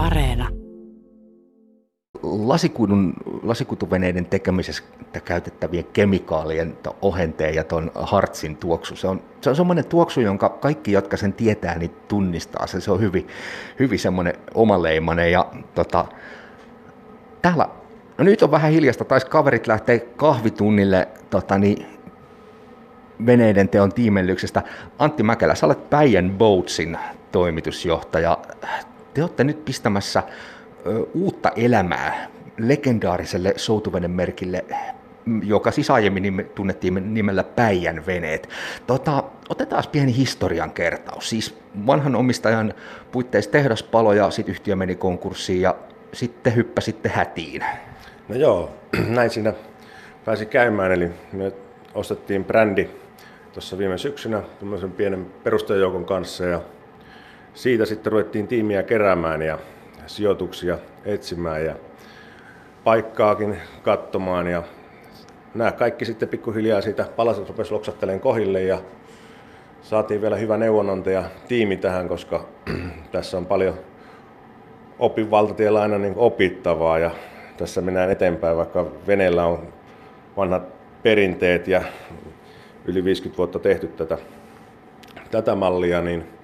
Areena. Lasikuidun, lasikuituveneiden tekemisessä käytettävien kemikaalien, ohenteen ja tuon hartsin tuoksu, se on, se on semmoinen tuoksu, jonka kaikki, jotka sen tietää, niin tunnistaa. Se, se on hyvin, hyvin semmoinen omaleimainen. Ja, tota, täällä, no nyt on vähän hiljasta, taisi kaverit lähteä kahvitunnille tota, niin, veneiden teon tiimellyksestä. Antti Mäkelä, sä olet Päijän Boatsin toimitusjohtaja. Te olette nyt pistämässä ö, uutta elämää legendaariselle soutuvenemerkille, joka siis aiemmin tunnettiin nimellä Päijän veneet. Tota, otetaan pieni historian kertaus. Siis vanhan omistajan puitteissa tehdas palo ja sitten yhtiö meni konkurssiin ja sitten hyppäsitte hätiin. No joo, näin siinä pääsi käymään, eli me ostettiin brändi tuossa viime syksynä tämmöisen pienen perustajajoukon kanssa ja siitä sitten ruvettiin tiimiä keräämään ja sijoituksia etsimään ja paikkaakin katsomaan ja nämä kaikki sitten pikkuhiljaa siitä palaset rupesi loksattelemaan kohille ja saatiin vielä hyvä neuvonantaja tiimi tähän, koska tässä on paljon opin valtatiellä aina niin opittavaa ja tässä mennään eteenpäin, vaikka veneellä on vanhat perinteet ja yli 50 vuotta tehty tätä, tätä mallia, niin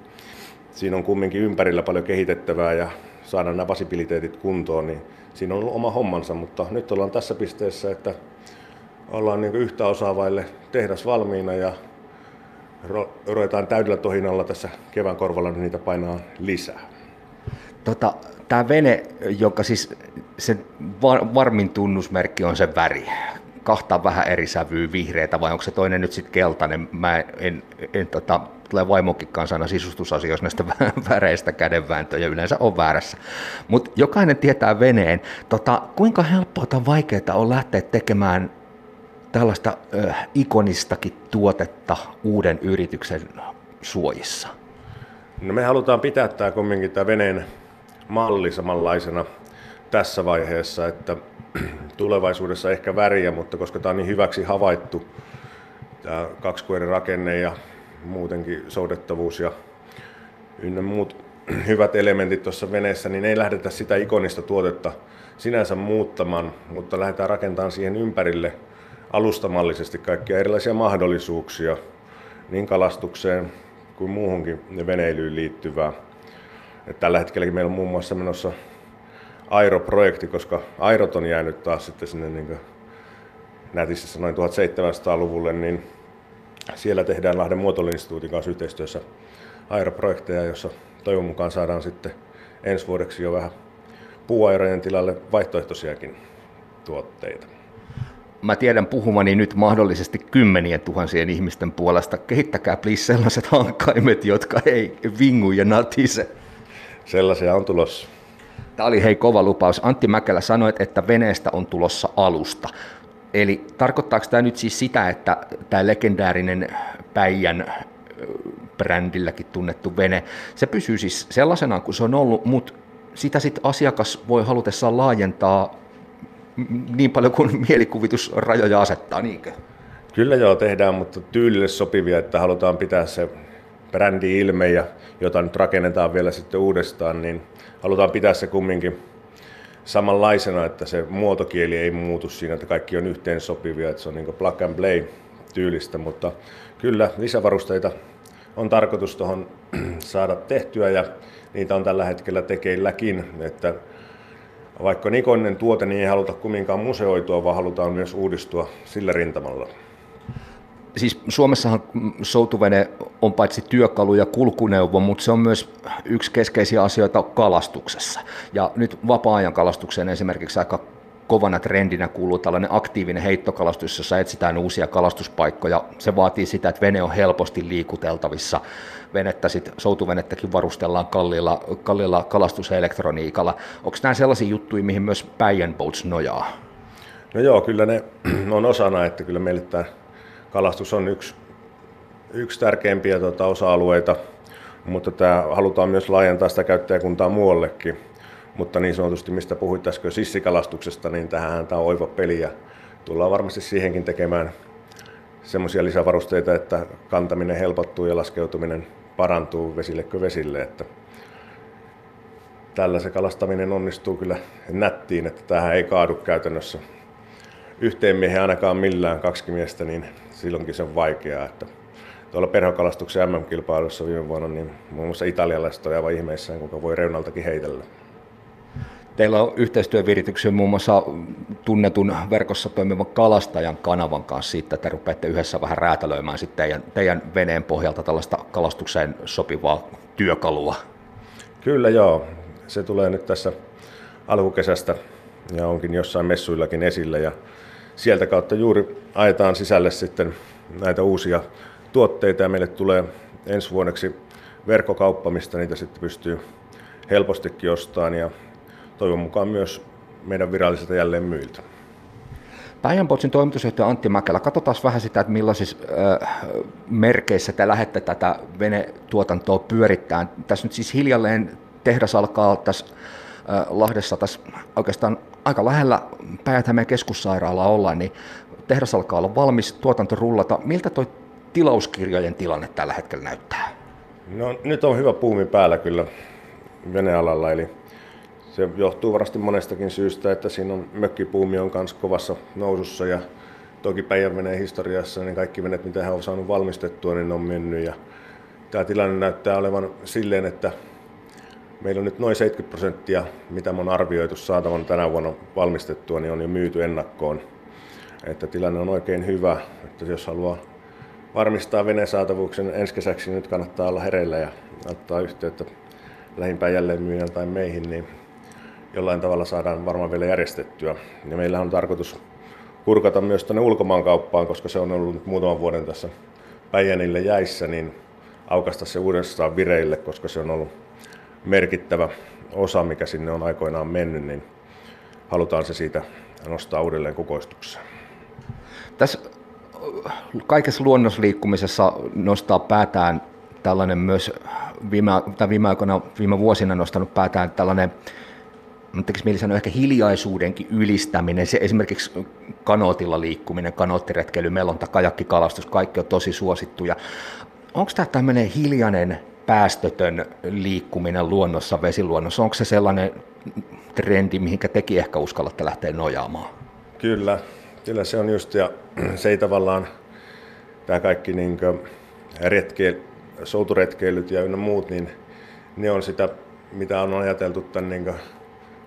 siinä on kumminkin ympärillä paljon kehitettävää ja saada nämä vasibiliteetit kuntoon, niin siinä on ollut oma hommansa, mutta nyt ollaan tässä pisteessä, että ollaan niin yhtä osaavaille tehdas valmiina ja ruvetaan täydellä tohinalla tässä kevään korvalla niin niitä painaa lisää. Tota, tämä vene, joka siis sen var, varmin tunnusmerkki on se väri kahta vähän eri sävyä vihreitä, vai onko se toinen nyt sitten keltainen? Mä en, en, en tota, tulee vaimokin kanssa aina sisustusasioissa näistä väreistä kädenvääntöjä, yleensä on väärässä. Mutta jokainen tietää veneen. Tota, kuinka helppoa tai vaikeaa on lähteä tekemään tällaista ö, ikonistakin tuotetta uuden yrityksen suojissa? No me halutaan pitää tämä kumminkin tämä veneen malli samanlaisena tässä vaiheessa, että tulevaisuudessa ehkä väriä, mutta koska tämä on niin hyväksi havaittu, tämä kaksikuoren rakenne ja muutenkin soudettavuus ja ynnä muut hyvät elementit tuossa veneessä, niin ei lähdetä sitä ikonista tuotetta sinänsä muuttamaan, mutta lähdetään rakentamaan siihen ympärille alustamallisesti kaikkia erilaisia mahdollisuuksia niin kalastukseen kuin muuhunkin veneilyyn liittyvää. Tällä hetkellä meillä on muun muassa menossa Airo-projekti, koska Airot on jäänyt taas sitten sinne niin nätissä noin 1700-luvulle, niin siellä tehdään Lahden muotoiluinstituutin kanssa yhteistyössä Airo-projekteja, jossa toivon mukaan saadaan sitten ensi vuodeksi jo vähän puuairojen tilalle vaihtoehtoisiakin tuotteita. Mä tiedän puhumani nyt mahdollisesti kymmenien tuhansien ihmisten puolesta. Kehittäkää please sellaiset hankkaimet, jotka ei vingu ja natise. Sellaisia on tulossa. Tämä oli hei kova lupaus. Antti Mäkelä sanoi, että veneestä on tulossa alusta. Eli tarkoittaako tämä nyt siis sitä, että tämä legendaarinen Päijän brändilläkin tunnettu vene, se pysyy siis sellaisena kuin se on ollut, mutta sitä sitten asiakas voi halutessaan laajentaa niin paljon kuin mielikuvitusrajoja asettaa, niinkö? Kyllä joo, tehdään, mutta tyylille sopivia, että halutaan pitää se brändi-ilme, ja jota nyt rakennetaan vielä sitten uudestaan, niin halutaan pitää se kumminkin samanlaisena, että se muotokieli ei muutu siinä, että kaikki on yhteen sopivia, että se on niin plug and play tyylistä, mutta kyllä lisävarusteita on tarkoitus tuohon saada tehtyä ja niitä on tällä hetkellä tekeilläkin, että vaikka Nikonnen tuote, niin ei haluta kumminkaan museoitua, vaan halutaan myös uudistua sillä rintamalla siis Suomessahan soutuvene on paitsi työkalu ja kulkuneuvo, mutta se on myös yksi keskeisiä asioita kalastuksessa. Ja nyt vapaa-ajan kalastukseen esimerkiksi aika kovana trendinä kuuluu tällainen aktiivinen heittokalastus, jossa etsitään uusia kalastuspaikkoja. Se vaatii sitä, että vene on helposti liikuteltavissa. Venettä sit, soutuvenettäkin varustellaan kalliilla, kalliilla kalastuselektroniikalla. Onko nämä sellaisia juttuja, mihin myös Päijän Boats nojaa? No joo, kyllä ne on osana, että kyllä meille tämä kalastus on yksi, yksi tärkeimpiä tuota, osa-alueita, mutta tämä halutaan myös laajentaa sitä käyttäjäkuntaa muuallekin. Mutta niin sanotusti, mistä puhuit äsken sissikalastuksesta, niin tähän tämä on oiva peli ja tullaan varmasti siihenkin tekemään semmoisia lisävarusteita, että kantaminen helpottuu ja laskeutuminen parantuu vesille kuin vesille. Että tällä se kalastaminen onnistuu kyllä nättiin, että tähän ei kaadu käytännössä yhteen miehen ainakaan millään kaksi miestä, niin silloinkin se on vaikeaa. Että tuolla perhokalastuksen MM-kilpailussa viime vuonna, niin muun muassa italialaiset on aivan ihmeissään, kuinka voi reunaltakin heitellä. Teillä on yhteistyövirityksiä muun muassa tunnetun verkossa toimivan kalastajan kanavan kanssa siitä, että rupeatte yhdessä vähän räätälöimään sitten teidän, teidän veneen pohjalta tällaista kalastukseen sopivaa työkalua. Kyllä joo, se tulee nyt tässä alkukesästä ja onkin jossain messuillakin esillä ja sieltä kautta juuri ajetaan sisälle sitten näitä uusia tuotteita ja meille tulee ensi vuodeksi verkkokauppa, mistä niitä sitten pystyy helpostikin ostamaan ja toivon mukaan myös meidän virallisilta jälleen myiltä. Päijänpotsin toimitusjohtaja Antti Mäkelä, katsotaan vähän sitä, että millaisissa äh, merkeissä te lähdette tätä venetuotantoa pyörittämään. Tässä nyt siis hiljalleen tehdas alkaa tässä Lahdessa tässä oikeastaan aika lähellä päijät keskussairaalaa olla, niin tehdas alkaa olla valmis, tuotanto rullata. Miltä tuo tilauskirjojen tilanne tällä hetkellä näyttää? No nyt on hyvä puumi päällä kyllä venealalla, eli se johtuu varasti monestakin syystä, että siinä on mökkipuumi on myös kovassa nousussa ja toki Päijänveneen historiassa niin kaikki venet, mitä hän on saanut valmistettua, niin ne on mennyt. Ja tämä tilanne näyttää olevan silleen, että meillä on nyt noin 70 prosenttia, mitä on arvioitu saatavan tänä vuonna valmistettua, niin on jo myyty ennakkoon. Että tilanne on oikein hyvä, että jos haluaa varmistaa veneen saatavuuksen ensi kesäksi, niin nyt kannattaa olla hereillä ja ottaa yhteyttä lähimpään jälleen myyjän tai meihin, niin jollain tavalla saadaan varmaan vielä järjestettyä. Ja meillä on tarkoitus kurkata myös tuonne ulkomaankauppaan, koska se on ollut muutaman vuoden tässä Päijänille jäissä, niin aukasta se uudestaan vireille, koska se on ollut merkittävä osa, mikä sinne on aikoinaan mennyt, niin halutaan se siitä nostaa uudelleen kukoistukseen. Tässä kaikessa luonnosliikkumisessa nostaa päätään tällainen myös viime, tai viime aikoina, viime vuosina nostanut päätään tällainen tekisi mieli sanoa ehkä hiljaisuudenkin ylistäminen, se esimerkiksi kanootilla liikkuminen, kanoottiretkeily, melonta, kajakkikalastus, kaikki on tosi suosittuja. Onko tämä tämmöinen hiljainen, päästötön liikkuminen luonnossa, vesiluonnossa, onko se sellainen trendi, mihinkä teki ehkä uskallatte lähteä nojaamaan? Kyllä, kyllä se on just, ja se ei tavallaan, tämä kaikki niin retke, souturetkeilyt ja ynnä muut, niin ne on sitä, mitä on ajateltu tämän niin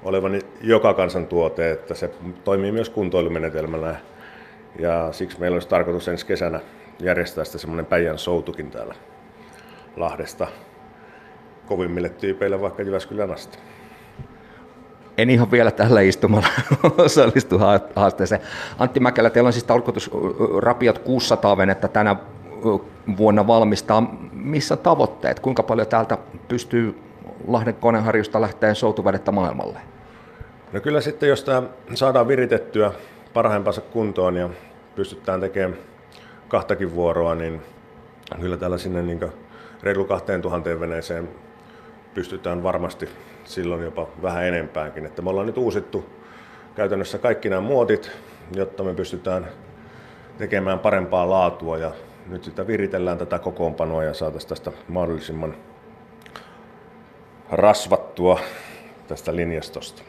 olevan joka kansan tuote, että se toimii myös kuntoilumenetelmällä. Ja siksi meillä olisi tarkoitus ensi kesänä järjestää sitä semmoinen Päijän soutukin täällä Lahdesta kovimmille tyypeille vaikka Jyväskylän asti. En ihan vielä tällä istumalla osallistu haasteeseen. Antti Mäkelä, teillä on siis tarkoitus rapiat 600 venettä tänä vuonna valmistaa. Missä tavoitteet? Kuinka paljon täältä pystyy Lahden koneharjusta lähteen soutuvedettä maailmalle? No kyllä sitten, jos tämä saadaan viritettyä parhaimpansa kuntoon ja pystytään tekemään kahtakin vuoroa, niin kyllä täällä sinne niin reilu 2000 veneeseen pystytään varmasti silloin jopa vähän enempäänkin. Että me ollaan nyt uusittu käytännössä kaikki nämä muotit, jotta me pystytään tekemään parempaa laatua ja nyt sitä viritellään tätä kokoonpanoa ja saataisiin tästä mahdollisimman rasvattua tästä linjastosta.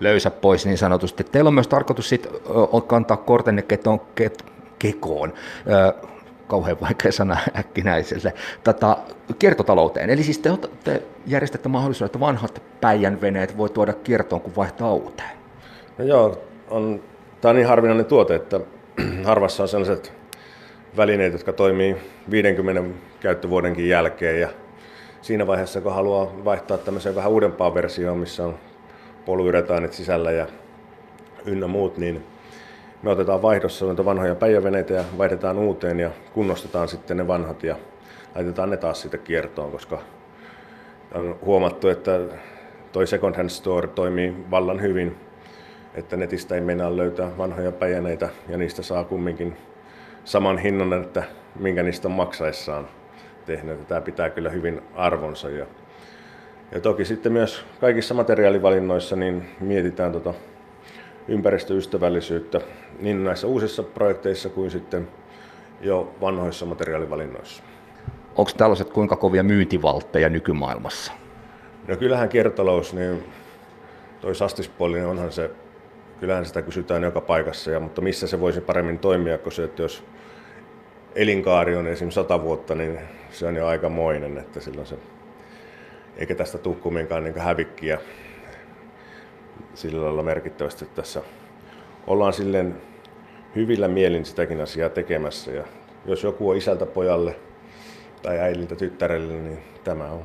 Löysä pois niin sanotusti. Teillä on myös tarkoitus sit, kantaa kortenne keton, ket, kekoon. Kauhean vaikea sana äkkinäiselle, tätä kiertotalouteen. Eli siis te, te järjestätte mahdollisuuden, että vanhat päijänveneet voi tuoda kiertoon, kun vaihtaa uuteen. No joo, on, tämä on niin harvinainen tuote, että harvassa on sellaiset välineet, jotka toimii 50 käyttövuodenkin jälkeen ja siinä vaiheessa, kun haluaa vaihtaa tämmöiseen vähän uudempaan versioon, missä on polyuretaanit sisällä ja ynnä muut, niin me otetaan vaihdossa noita vanhoja päijäveneitä ja vaihdetaan uuteen ja kunnostetaan sitten ne vanhat ja laitetaan ne taas siitä kiertoon, koska on huomattu, että toi second hand store toimii vallan hyvin, että netistä ei meinaa löytää vanhoja päijäneitä ja niistä saa kumminkin saman hinnan, että minkä niistä on maksaessaan tehnyt. Tämä pitää kyllä hyvin arvonsa. Ja, ja toki sitten myös kaikissa materiaalivalinnoissa niin mietitään tota ympäristöystävällisyyttä niin näissä uusissa projekteissa kuin sitten jo vanhoissa materiaalivalinnoissa. Onko tällaiset kuinka kovia myyntivaltteja nykymaailmassa? No kyllähän kiertotalous, niin toi sastispuoli, niin onhan se, kyllähän sitä kysytään joka paikassa, ja, mutta missä se voisi paremmin toimia, kun se, että jos elinkaari on esimerkiksi sata vuotta, niin se on jo aikamoinen, että silloin se, eikä tästä tule kumminkaan niin hävikkiä sillä lailla merkittävästi tässä. Ollaan silleen hyvillä mielin sitäkin asiaa tekemässä ja jos joku on isältä pojalle tai äidiltä tyttärelle, niin tämä on